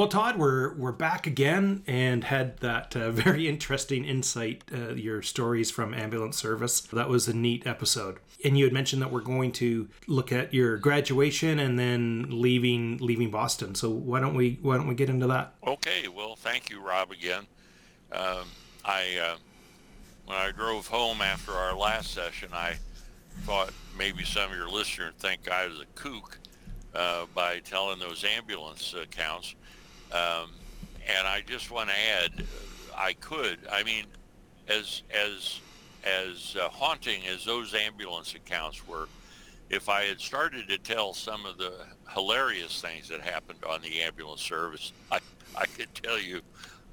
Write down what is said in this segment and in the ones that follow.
Well, Todd, we're we're back again and had that uh, very interesting insight. Uh, your stories from ambulance service. That was a neat episode. And you had mentioned that we're going to look at your graduation and then leaving leaving Boston. So why don't we why don't we get into that? Okay. Well, thank you, Rob, again. Um, I uh, when I drove home after our last session, I thought maybe some of your listeners think I was a kook uh, by telling those ambulance accounts. Um, and I just want to add, I could. I mean, as as as uh, haunting as those ambulance accounts were, if I had started to tell some of the hilarious things that happened on the ambulance service, I I could tell you,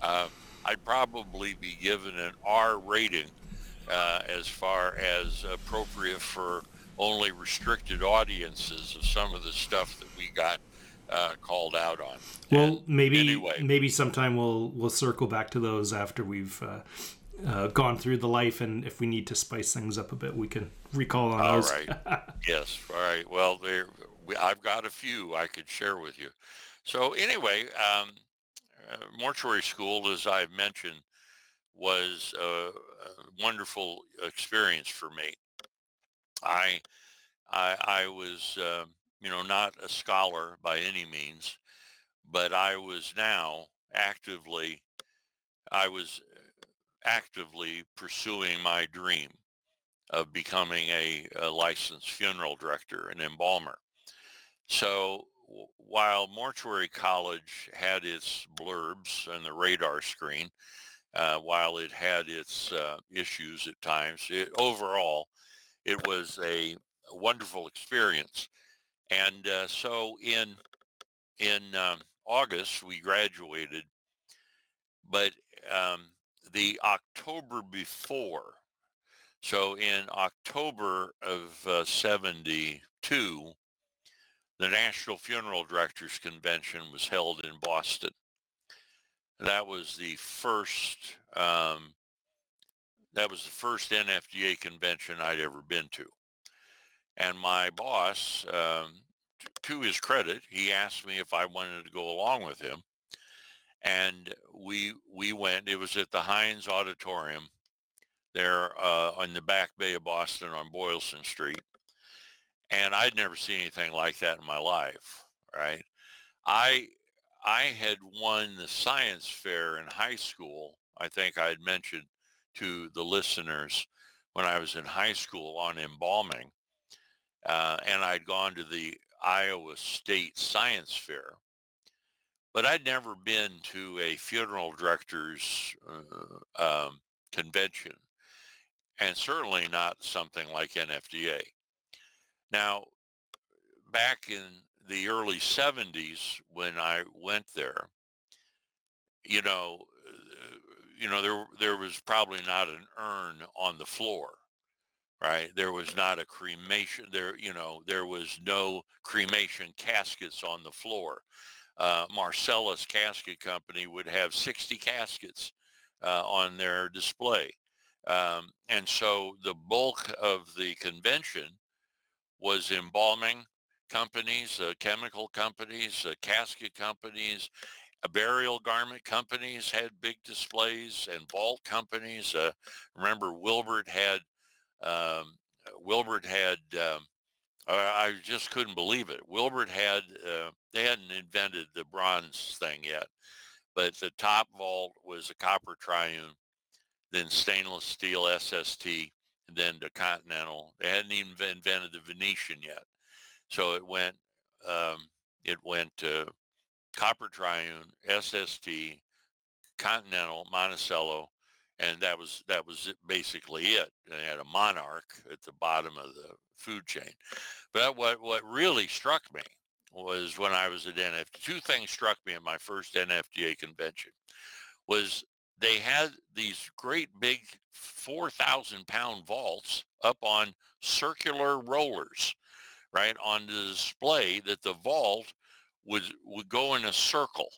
uh, I'd probably be given an R rating uh, as far as appropriate for only restricted audiences of some of the stuff that we got uh, called out on. Well, and maybe anyway. maybe sometime we'll we'll circle back to those after we've uh, uh, gone through the life, and if we need to spice things up a bit, we can recall on all those. All right. yes. All right. Well, there I've got a few I could share with you. So anyway, um, uh, mortuary school, as I've mentioned, was a, a wonderful experience for me. I I, I was. Um, you know, not a scholar by any means, but I was now actively, I was actively pursuing my dream of becoming a, a licensed funeral director and embalmer. So while Mortuary College had its blurbs on the radar screen, uh, while it had its uh, issues at times, it, overall, it was a wonderful experience. And uh, so in in um, August we graduated, but um, the October before, so in October of uh, 72, the National Funeral Directors Convention was held in Boston. That was the first um, that was the first NFDA convention I'd ever been to. And my boss, um, to his credit, he asked me if I wanted to go along with him. And we we went. It was at the Hynes Auditorium there uh, on the back bay of Boston on Boylston Street. And I'd never seen anything like that in my life, right? I I had won the science fair in high school. I think I had mentioned to the listeners when I was in high school on embalming uh, and I'd gone to the Iowa State Science Fair, but I'd never been to a funeral directors uh, um, convention, and certainly not something like NFDA. Now, back in the early 70s when I went there, you know, uh, you know there there was probably not an urn on the floor right? There was not a cremation there, you know, there was no cremation caskets on the floor. Uh, Marsellus Casket Company would have 60 caskets uh, on their display. Um, and so the bulk of the convention was embalming companies, uh, chemical companies, uh, casket companies, uh, burial garment companies had big displays and vault companies. Uh, remember Wilbert had um, Wilbert had, um, I just couldn't believe it. Wilbert had, uh, they hadn't invented the bronze thing yet, but the top vault was a copper triune, then stainless steel SST, and then the Continental. They hadn't even invented the Venetian yet. So it went, um, it went copper triune, SST, Continental, Monticello, and that was that was basically it. They had a monarch at the bottom of the food chain. But what what really struck me was when I was at NFDA. Two things struck me at my first NFDA convention. Was they had these great big 4,000 pound vaults up on circular rollers, right on the display that the vault would would go in a circle,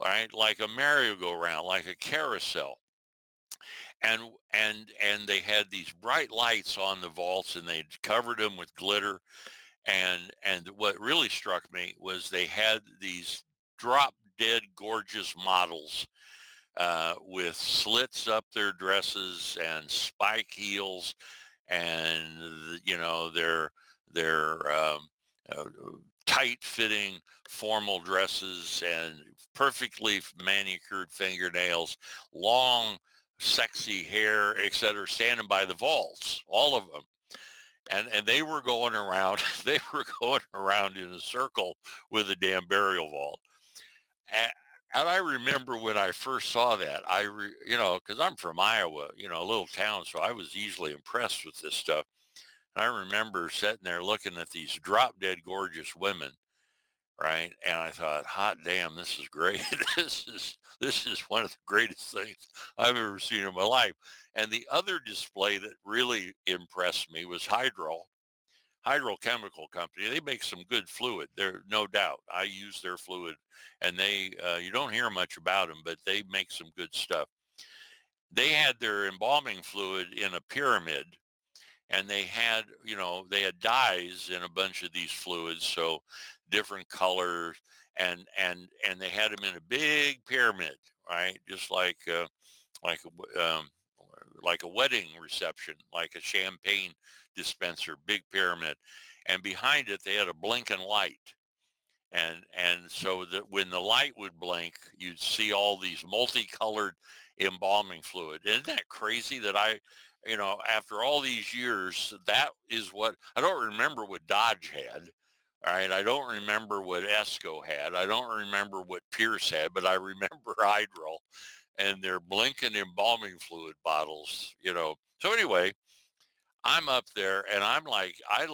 right, like a merry-go-round, like a carousel and and and they had these bright lights on the vaults and they covered them with glitter and and what really struck me was they had these drop dead gorgeous models uh, with slits up their dresses and spike heels and you know their their um, uh, tight fitting formal dresses and perfectly manicured fingernails long sexy hair et cetera, standing by the vaults all of them and and they were going around they were going around in a circle with a damn burial vault and, and I remember when I first saw that, I, re, you know, because I'm from Iowa, you know, a little town, so I was easily impressed with this stuff. And I remember sitting there looking at these drop dead gorgeous women, right? And I thought, hot damn, this is great. this is this is one of the greatest things I've ever seen in my life. And the other display that really impressed me was Hydro, Hydro Chemical Company. They make some good fluid. There, no doubt. I use their fluid, and they uh, you don't hear much about them, but they make some good stuff. They had their embalming fluid in a pyramid, and they had you know they had dyes in a bunch of these fluids, so different colors, and and and they had them in a big pyramid, right, just like uh, like um, like a wedding reception, like a champagne dispenser, big pyramid, and behind it they had a blinking light. And and so that when the light would blink, you'd see all these multicolored embalming fluid. Isn't that crazy that I, you know, after all these years, that is what I don't remember what Dodge had. All right, I don't remember what Esco had. I don't remember what Pierce had, but I remember Hydro and their blinking embalming fluid bottles, you know. So anyway, I'm up there and I'm like, I,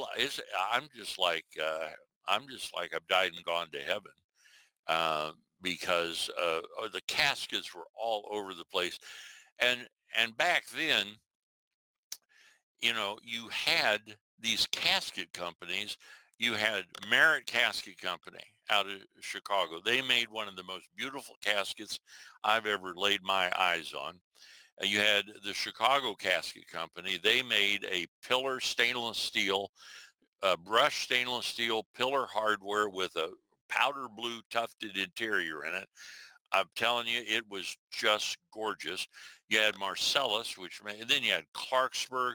I'm just like, uh, I'm just like I've died and gone to heaven uh, because uh, oh, the caskets were all over the place, and and back then, you know, you had these casket companies. You had Merritt Casket Company out of Chicago. They made one of the most beautiful caskets I've ever laid my eyes on. Uh, you had the Chicago Casket Company. They made a pillar stainless steel, uh, brushed stainless steel pillar hardware with a powder blue tufted interior in it. I'm telling you, it was just gorgeous. You had Marsellus, which made, and then you had Clarksburg,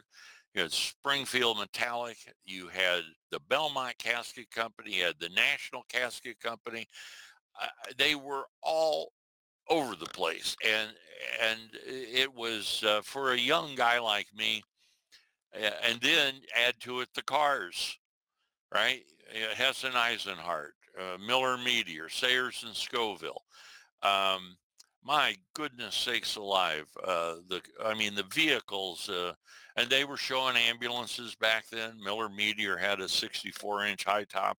you had Springfield Metallic, you had the Belmont Casket Company, you had the National Casket Company. Uh, they were all over the place, and and it was uh, for a young guy like me. And then add to it the cars, right? Hess and Eisenhart, uh, Miller Meteor, Sayers and Scovill. Um, my goodness sakes alive. Uh, the I mean the vehicles, uh, and they were showing ambulances back then. Miller Meteor had a 64 inch high top.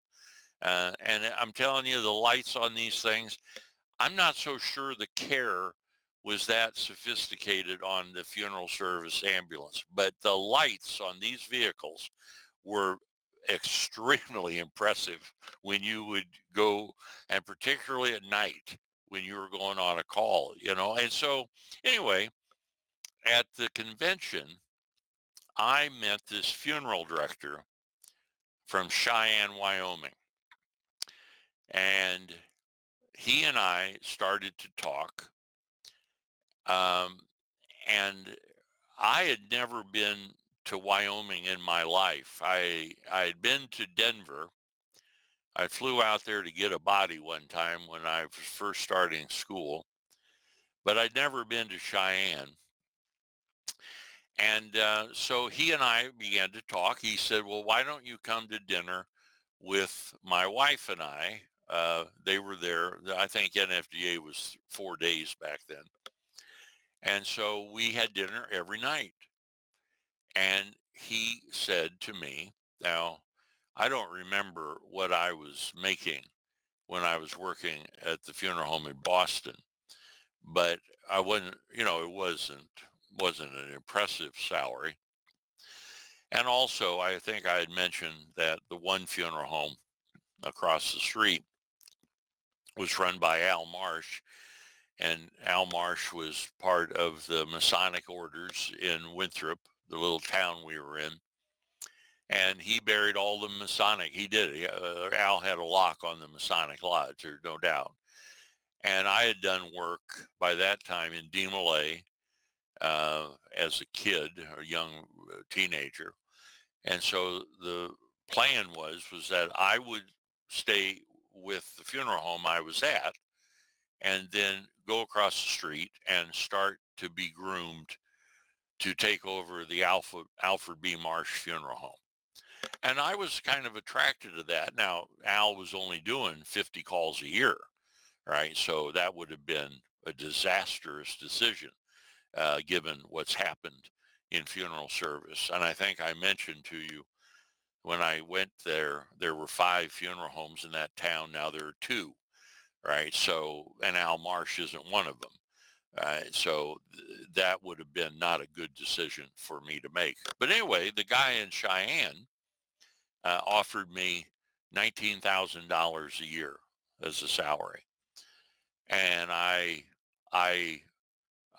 Uh, and I'm telling you, the lights on these things, I'm not so sure the care was that sophisticated on the funeral service ambulance, but the lights on these vehicles were extremely impressive when you would go, and particularly at night when you were going on a call, you know. And so, anyway, at the convention, I met this funeral director from Cheyenne, Wyoming. And he and I started to talk um, and I had never been to Wyoming in my life. I I had been to Denver. I flew out there to get a body one time when I was first starting school, but I'd never been to Cheyenne. And uh, so he and I began to talk. He said, "Well, why don't you come to dinner with my wife and I?" Uh, they were there. I think NFDA was four days back then. And so we had dinner every night. And he said to me, now, I don't remember what I was making when I was working at the funeral home in Boston, but I wasn't, you know, it wasn't wasn't an impressive salary. And also, I think I had mentioned that the one funeral home across the street was run by Al Marsh, and Al Marsh was part of the Masonic orders in Winthrop, the little town we were in. And he buried all the Masonic. He did. Uh, Al had a lock on the Masonic lodge, there's no doubt. And I had done work by that time in Demolay uh, as a kid, a young uh, teenager. And so the plan was was that I would stay with the funeral home I was at and then go across the street and start to be groomed to take over the Alfred, Alfred B. Marsh Funeral Home. And I was kind of attracted to that. Now, Al was only doing 50 calls a year, right? So that would have been a disastrous decision uh, given what's happened in funeral service. And I think I mentioned to you when I went there, there were five funeral homes in that town. Now there are two, right? So, and Al Marsh isn't one of them. Right? So th- that would have been not a good decision for me to make. But anyway, the guy in Cheyenne uh, offered me $19,000 a year as a salary. And I, I,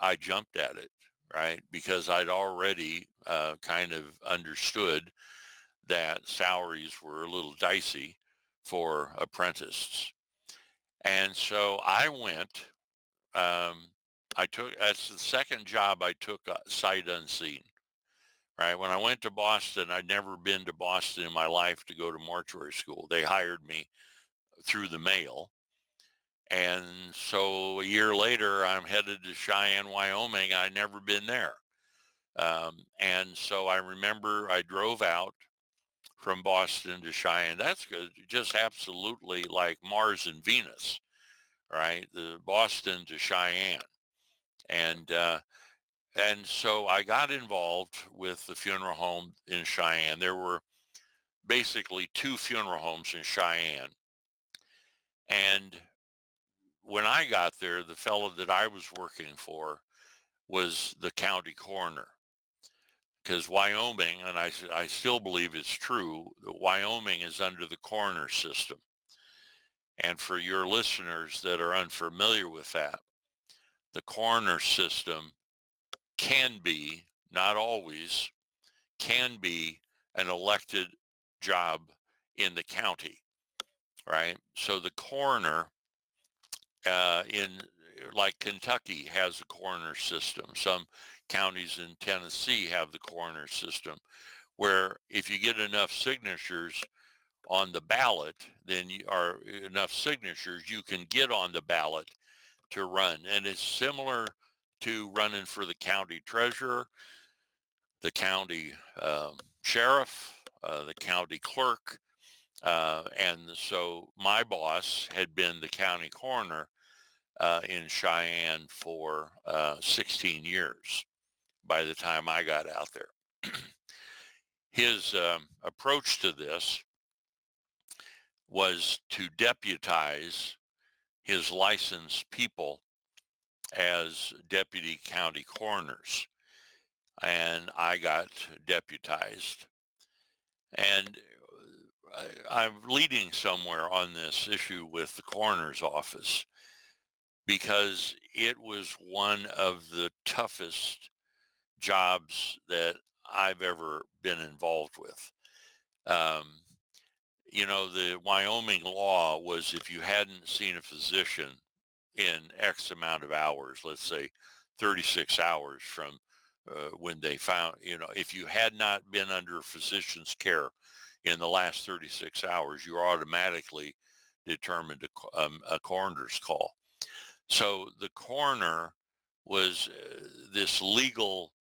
I jumped at it, right? Because I'd already uh, kind of understood that salaries were a little dicey for apprentices. And so I went, um, I took, that's the second job I took uh, sight unseen right? When I went to Boston, I'd never been to Boston in my life to go to mortuary school. They hired me through the mail. And so a year later, I'm headed to Cheyenne, Wyoming. I'd never been there. Um, and so I remember I drove out from Boston to Cheyenne. That's good. Just absolutely like Mars and Venus, right? The Boston to Cheyenne. And uh, and so I got involved with the funeral home in Cheyenne. There were basically two funeral homes in Cheyenne. And when I got there, the fellow that I was working for was the county coroner. Because Wyoming, and I, I still believe it's true, that Wyoming is under the coroner system. And for your listeners that are unfamiliar with that, the coroner system can be, not always, can be an elected job in the county, right? So the coroner uh, in like Kentucky has a coroner system. Some counties in Tennessee have the coroner system where if you get enough signatures on the ballot, then you are enough signatures, you can get on the ballot to run. And it's similar to running for the county treasurer, the county um, sheriff, uh, the county clerk. Uh, and so my boss had been the county coroner uh, in Cheyenne for uh, 16 years by the time I got out there. His um, approach to this was to deputize his licensed people as deputy county coroners. And I got deputized. And I'm leading somewhere on this issue with the coroner's office because it was one of the toughest jobs that I've ever been involved with. Um, you know, the Wyoming law was if you hadn't seen a physician in X amount of hours, let's say 36 hours from uh, when they found, you know, if you had not been under a physician's care in the last 36 hours, you're automatically determined a, um, a coroner's call. So the coroner was uh, this legal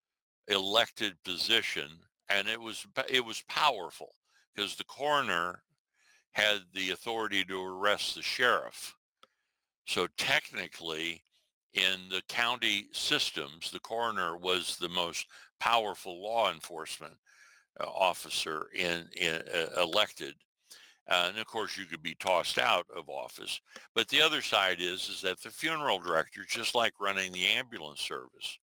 elected position and it was it was powerful because the coroner had the authority to arrest the sheriff so technically, in the county systems, the coroner was the most powerful law enforcement uh, officer in, in uh, elected. Uh, and of course, you could be tossed out of office. But the other side is, is that the funeral director, just like running the ambulance service,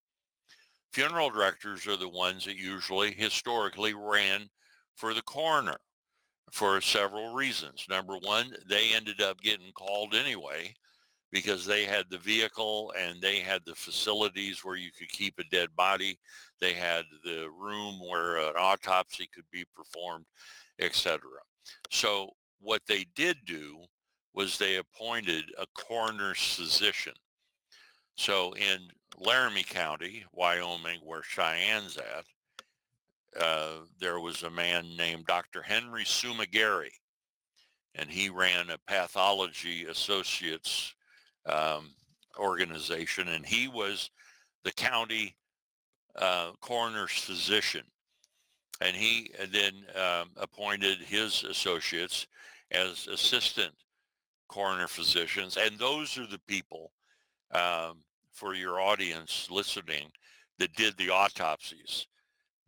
funeral directors are the ones that usually historically ran for the coroner for several reasons. Number one, they ended up getting called anyway because they had the vehicle and they had the facilities where you could keep a dead body. They had the room where an autopsy could be performed, etc. So what they did do was they appointed a coroner's physician. So in Laramie County, Wyoming, where Cheyenne's at, uh, there was a man named Dr. Henry Sumagari, and he ran a pathology associates um, organization, and he was the county uh, coroner's physician. And he then um, appointed his associates as assistant coroner physicians. And those are the people um, for your audience listening that did the autopsies.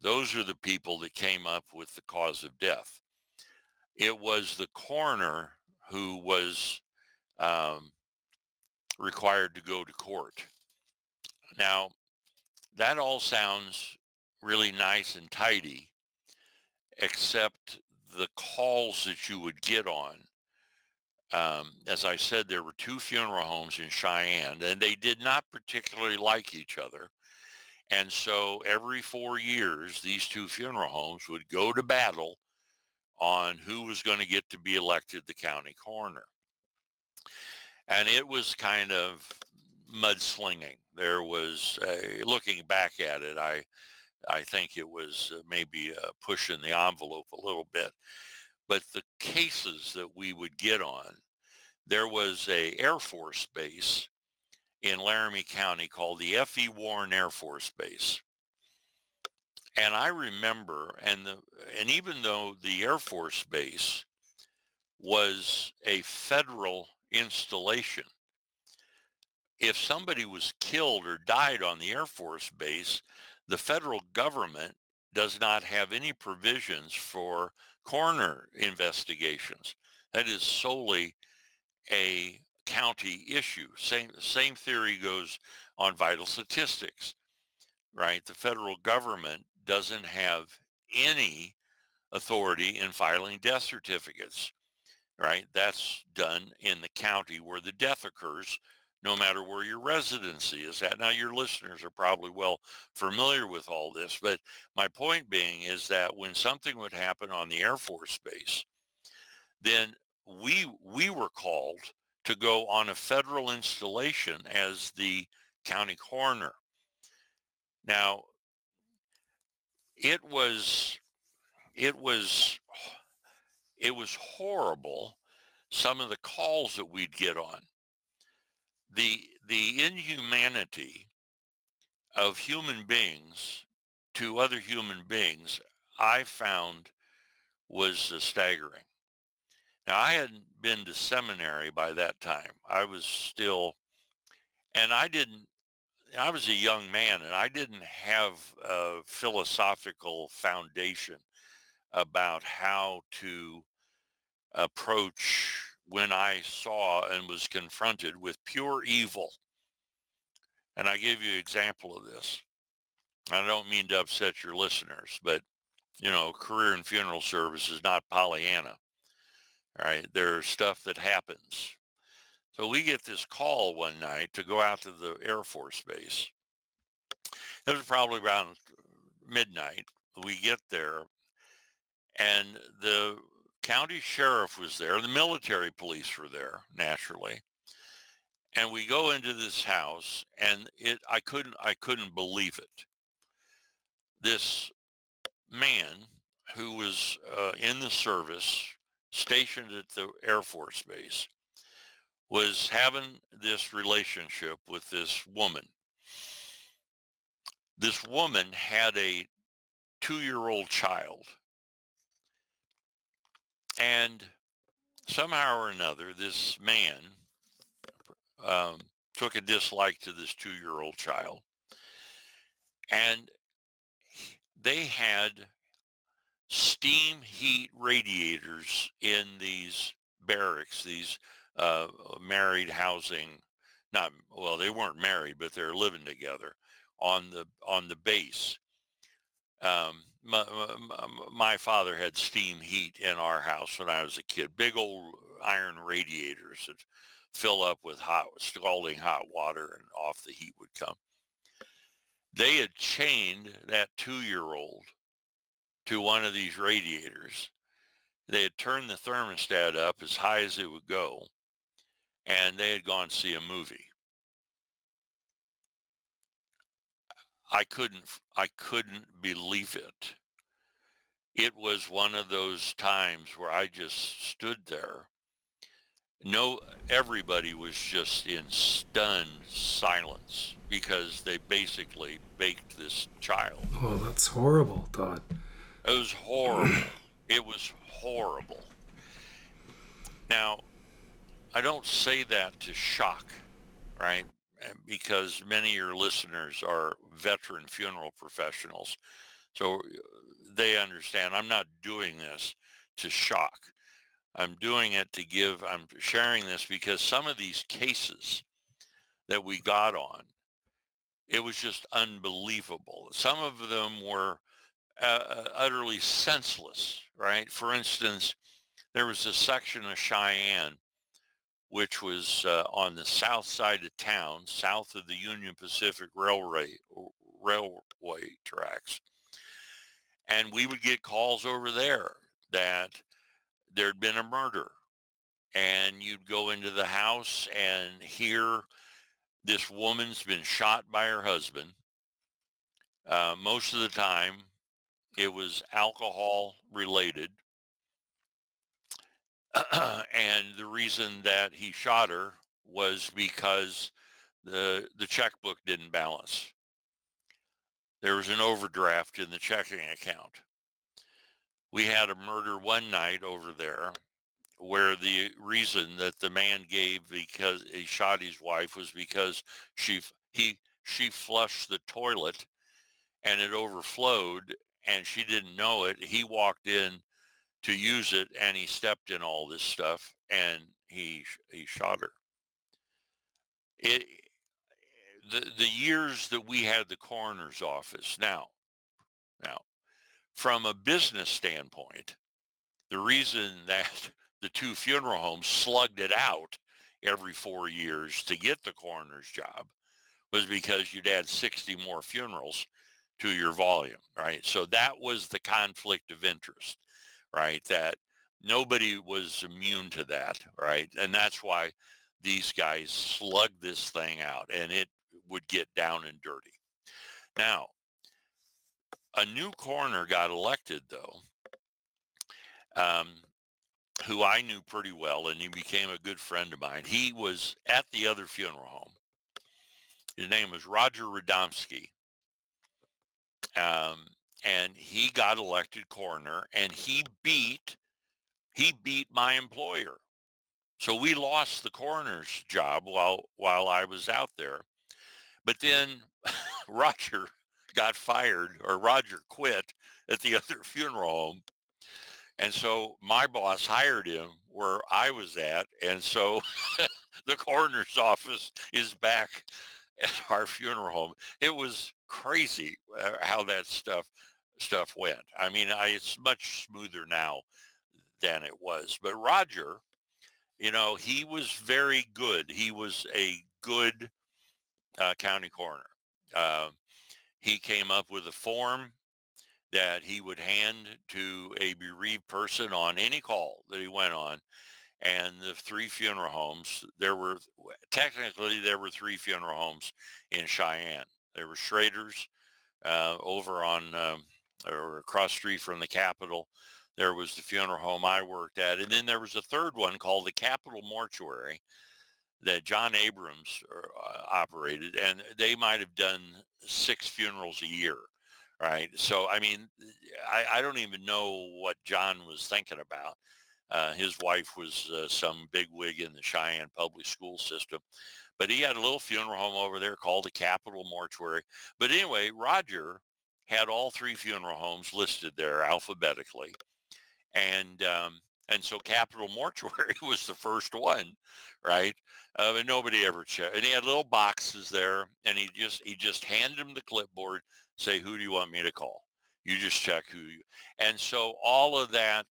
Those are the people that came up with the cause of death. It was the coroner who was um, required to go to court. Now, that all sounds really nice and tidy, except the calls that you would get on. Um, as I said, there were two funeral homes in Cheyenne, and they did not particularly like each other. And so every four years, these two funeral homes would go to battle on who was going to get to be elected the county coroner. And it was kind of mudslinging. There was, a, looking back at it, I, I think it was uh, maybe uh, pushing the envelope a little bit. But the cases that we would get on, there was a Air Force base in Laramie County called the F.E. Warren Air Force Base. And I remember, and the, and even though the Air Force Base was a federal installation, if somebody was killed or died on the Air Force Base, the federal government does not have any provisions for coroner investigations. That is solely a county issue. Same same theory goes on vital statistics, right? The federal government doesn't have any authority in filing death certificates, right? That's done in the county where the death occurs, no matter where your residency is at. Now, your listeners are probably well familiar with all this, but my point being is that when something would happen on the Air Force Base, then we we were called to go on a federal installation as the county coroner. Now, it was, it was, it was horrible. Some of the calls that we'd get on, the the inhumanity of human beings to other human beings, I found was staggering. Now, I hadn't been to seminary by that time. I was still, and I didn't, I was a young man and I didn't have a philosophical foundation about how to approach when I saw and was confronted with pure evil. And I give you an example of this. I don't mean to upset your listeners, but you know, career and funeral service is not Pollyanna All right, There's stuff that happens. So we get this call one night to go out to the Air Force Base. It was probably around midnight. We get there and the county sheriff was there. The military police were there, naturally. And we go into this house and it I couldn't I couldn't believe it. This man who was uh, in the service stationed at the Air Force Base was having this relationship with this woman. This woman had a two-year-old child. And somehow or another, this man um, took a dislike to this two-year-old child. And they had steam heat radiators in these barracks, these uh, married housing, not, well, they weren't married, but they're living together on the, on the base. Um, my, my, father had steam heat in our house when I was a kid, big old iron radiators that fill up with hot, scalding hot water and off the heat would come. They had chained that two-year-old to one of these radiators. They had turned the thermostat up as high as it would go. and they had gone see a movie. I couldn't I couldn't believe it. It was one of those times where I just stood there. No everybody was just in stunned silence because they basically baked this child. Oh, that's horrible, Todd. It was horrible. it was horrible. Now, I don't say that to shock, right? Because many of your listeners are veteran funeral professionals. So uh, they understand I'm not doing this to shock. I'm doing it to give, I'm sharing this because some of these cases that we got on, it was just unbelievable. Some of them were uh, uh utterly senseless, right? For instance, there was a section of Cheyenne which was uh, on the south side of town, south of the Union Pacific Railway railway tracks. And we would get calls over there that there'd been a murder. And you'd go into the house and hear this woman's been shot by her husband. Uh, most of the time, it was alcohol related. and the reason that he shot her was because the the checkbook didn't balance. There was an overdraft in the checking account. We had a murder one night over there where the reason that the man gave because he shot his wife was because she he she flushed the toilet and it overflowed and she didn't know it. He walked in to use it and he stepped in all this stuff and he he shot her. It the the years that we had the coroner's office now now from a business standpoint the reason that the two funeral homes slugged it out every four years to get the coroner's job was because you'd add 60 more funerals to your volume right? So that was the conflict of interest right? That nobody was immune to that, right? And that's why these guys slugged this thing out and it would get down and dirty. Now, a new coroner got elected though, um, who I knew pretty well, and he became a good friend of mine. He was at the other funeral home. His name was Roger Radomski. Um, and he got elected coroner and he beat he beat my employer. So we lost the coroner's job while while i was out there. But then roger got fired or roger quit at the other funeral home. And so my boss hired him where i was at and so the coroner's office is back at our funeral home. It was crazy uh, how that stuff stuff went. I mean, I, it's much smoother now than it was. But Roger, you know, he was very good. He was a good uh, county coroner. Uh, he came up with a form that he would hand to a bereaved person on any call that he went on. And the three funeral homes, there were technically there were three funeral homes in Cheyenne. There were Schrader's uh, over on um, or across street from the Capitol. There was the funeral home I worked at. And then there was a third one called the Capitol Mortuary that John Abrams uh, operated. And they might have done six funerals a year. Right. So, I mean, I, I don't even know what John was thinking about. Uh, his wife was uh, some big wig in the Cheyenne public school system. But he had a little funeral home over there called the Capitol Mortuary. But anyway, Roger had all three funeral homes listed there alphabetically. And um, and so Capitol Mortuary was the first one, right? Uh, and nobody ever checked. And he had little boxes there, and he just he just handed them the clipboard, say, "Who do you want me to call?" You just check who you. And so all of that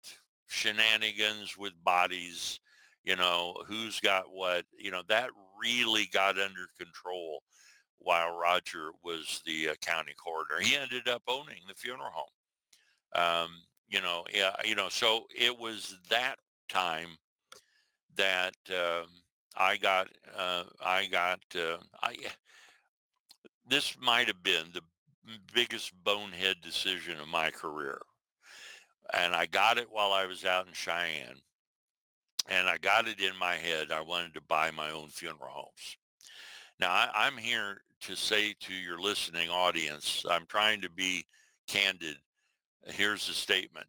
shenanigans with bodies, you know, who's got what, you know, that really got under control while Roger was the uh, county coroner. He ended up owning the funeral home. Um, you know, yeah, you know, so it was that time that uh, I got, uh, I got, uh, I, this might have been the biggest bonehead decision of my career. And I got it while I was out in Cheyenne. And I got it in my head. I wanted to buy my own funeral homes. Now, I, I'm here to say to your listening audience, I'm trying to be candid. Here's the statement.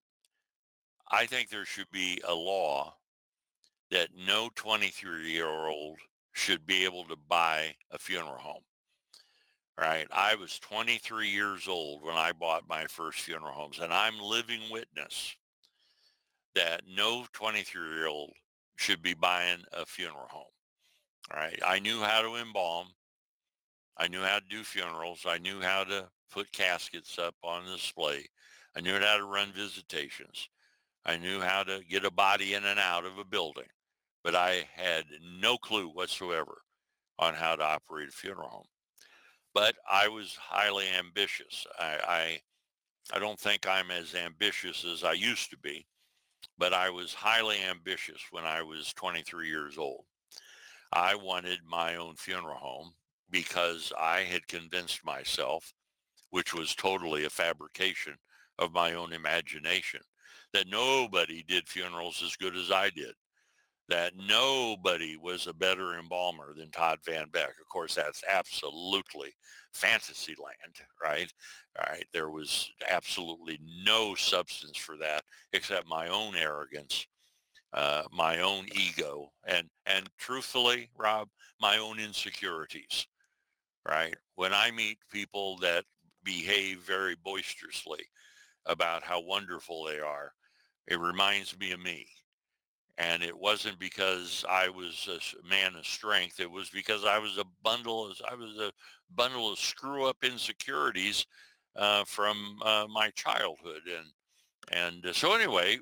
I think there should be a law that no 23 year old should be able to buy a funeral home. Right. I was 23 years old when I bought my first funeral homes, and I'm living witness that no 23 year old should be buying a funeral home. All right. I knew how to embalm. I knew how to do funerals. I knew how to put caskets up on display. I knew how to run visitations. I knew how to get a body in and out of a building, but I had no clue whatsoever on how to operate a funeral home. But I was highly ambitious. I, I, I don't think I'm as ambitious as I used to be, but I was highly ambitious when I was 23 years old. I wanted my own funeral home because I had convinced myself, which was totally a fabrication of my own imagination, that nobody did funerals as good as I did, that nobody was a better embalmer than Todd Van Beck. Of course, that's absolutely fantasy land, right? All right. There was absolutely no substance for that except my own arrogance, uh, my own ego, and, and truthfully, Rob, my own insecurities right? When I meet people that behave very boisterously about how wonderful they are, it reminds me of me. And it wasn't because I was a man of strength. It was because I was a bundle of, I was a bundle of screw up insecurities uh, from uh, my childhood. And, and uh, so anyway,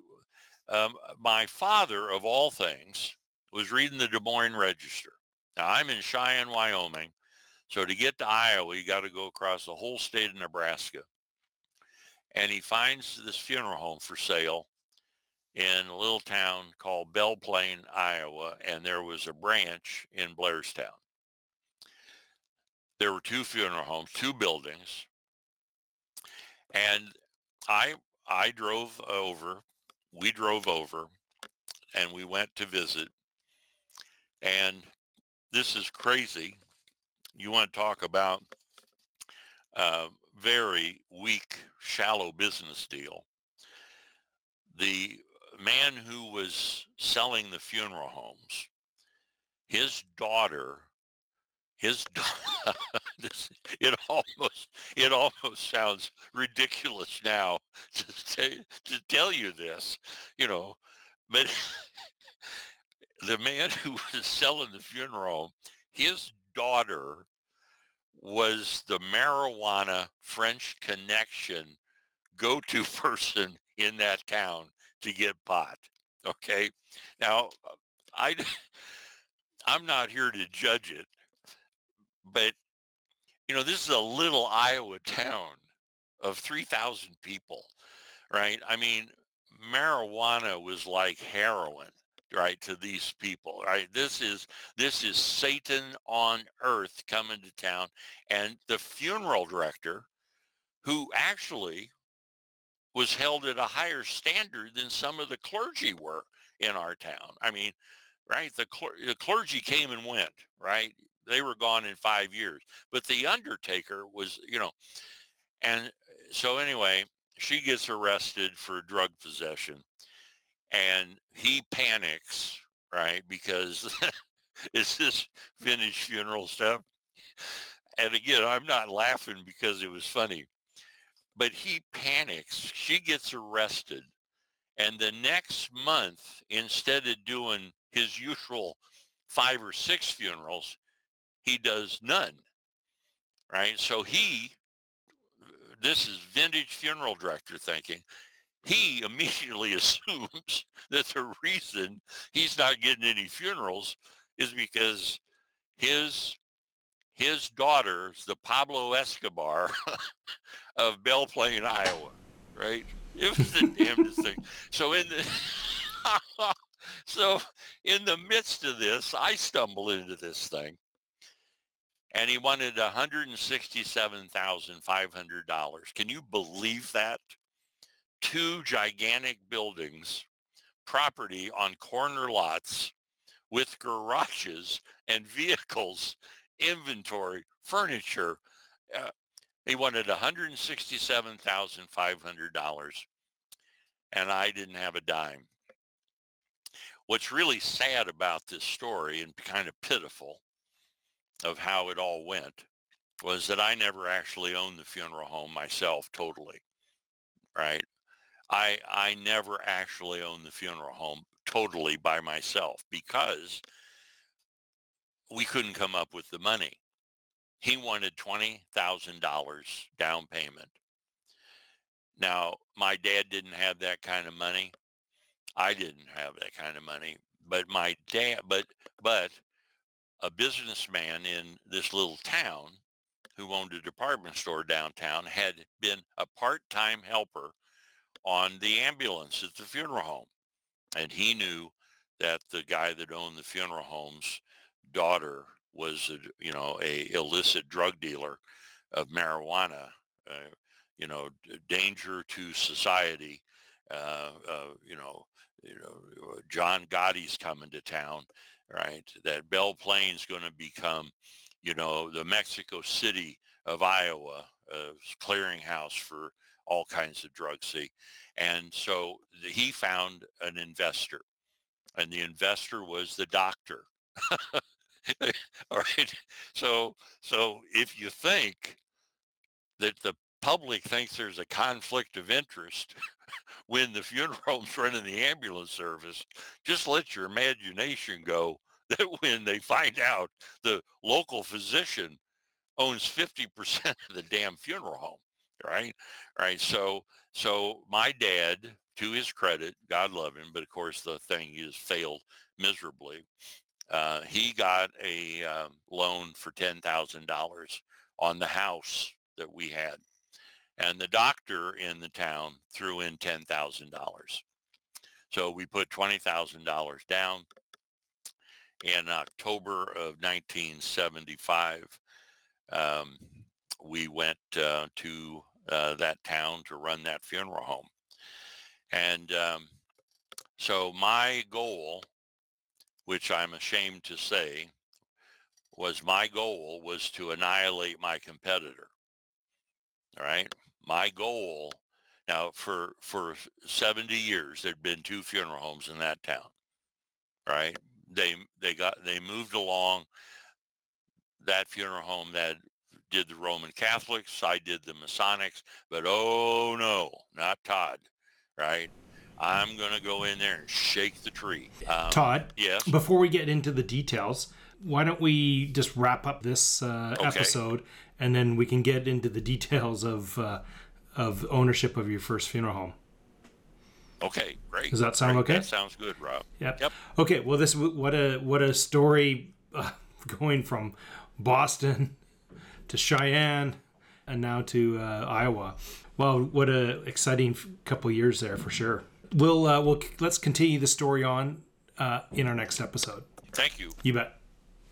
um, my father of all things was reading the Des Moines Register. Now I'm in Cheyenne, Wyoming so to get to Iowa, you got to go across the whole state of Nebraska. And he finds this funeral home for sale in a little town called Belle Plaine, Iowa, and there was a branch in Blairstown. There were two funeral homes, two buildings, and I I drove over. We drove over, and we went to visit. And this is crazy you want to talk about a very weak, shallow business deal. The man who was selling the funeral homes, his daughter, his this, it almost it almost sounds ridiculous now to say, to tell you this, you know, but the man who was selling the funeral, his daughter was the marijuana French connection go-to person in that town to get pot. Okay. Now, uh, I, I'm not here to judge it, but you know, this is a little Iowa town of 3,000 people, right? I mean, marijuana was like heroin right to these people right? This is this is satan on earth coming to town and the funeral director who actually was held at a higher standard than some of the clergy were in our town. I mean right the, cler- the clergy came and went right? They were gone in five years but the undertaker was you know and so anyway she gets arrested for drug possession and he panics, right? Because it's this vintage funeral stuff. And again, I'm not laughing because it was funny, but he panics. She gets arrested. And the next month, instead of doing his usual five or six funerals, he does none. Right. So he, this is vintage funeral director thinking, he immediately assumes that the reason he's not getting any funerals is because his his daughter's the Pablo Escobar of Belle Plaine, Iowa, right? It was the damnedest thing. So in the so in the midst of this, I stumble into this thing. And he wanted $167,500. Can you believe that? Two gigantic buildings, property on corner lots with garages and vehicles, inventory, furniture. Uh, he wanted $167,500 and I didn't have a dime. What's really sad about this story and kind of pitiful of how it all went was that I never actually owned the funeral home myself totally. Right? I I never actually owned the funeral home totally by myself because we couldn't come up with the money. He wanted $20,000 down payment. Now, my dad didn't have that kind of money. I didn't have that kind of money, but my dad, but, but a businessman in this little town who owned a department store downtown had been a part-time helper on the ambulance at the funeral home. And he knew that the guy that owned the funeral home's daughter was, a, you know, a illicit drug dealer of marijuana. Uh, you know, danger to society. Uh, uh, you know, you know, uh, John Gotti's coming to town, right? That Belle Plaine's going to become, you know, the Mexico City of Iowa, uh, clearinghouse for all kinds of drugs. See, and so the, he found an investor, and the investor was the doctor. all right. So, so if you think that the public thinks there's a conflict of interest when the funeral home's running the ambulance service, just let your imagination go that when they find out the local physician owns 50% of the damn funeral home, right? Right. So, so my dad, to his credit, God love him, but of course the thing has failed miserably. Uh, he got a um, loan for $10,000 on the house that we had and the doctor in the town threw in $10,000. So we put $20,000 down. In October of 1975, um, we went uh, to uh, that town to run that funeral home. And um, so my goal, which I'm ashamed to say, was my goal was to annihilate my competitor. All right my goal now for for 70 years there'd been two funeral homes in that town right they they got they moved along that funeral home that did the roman catholics i did the masonics but oh no not todd right i'm going to go in there and shake the tree um, todd yes before we get into the details why don't we just wrap up this uh, okay. episode and then we can get into the details of uh, of ownership of your first funeral home. Okay, great. Does that sound great. okay? That sounds good, Rob. Yep. Yep. Okay. Well, this what a what a story uh, going from Boston to Cheyenne and now to uh, Iowa. Well, what a exciting couple years there for sure. We'll uh, we'll let's continue the story on uh, in our next episode. Thank you. You bet.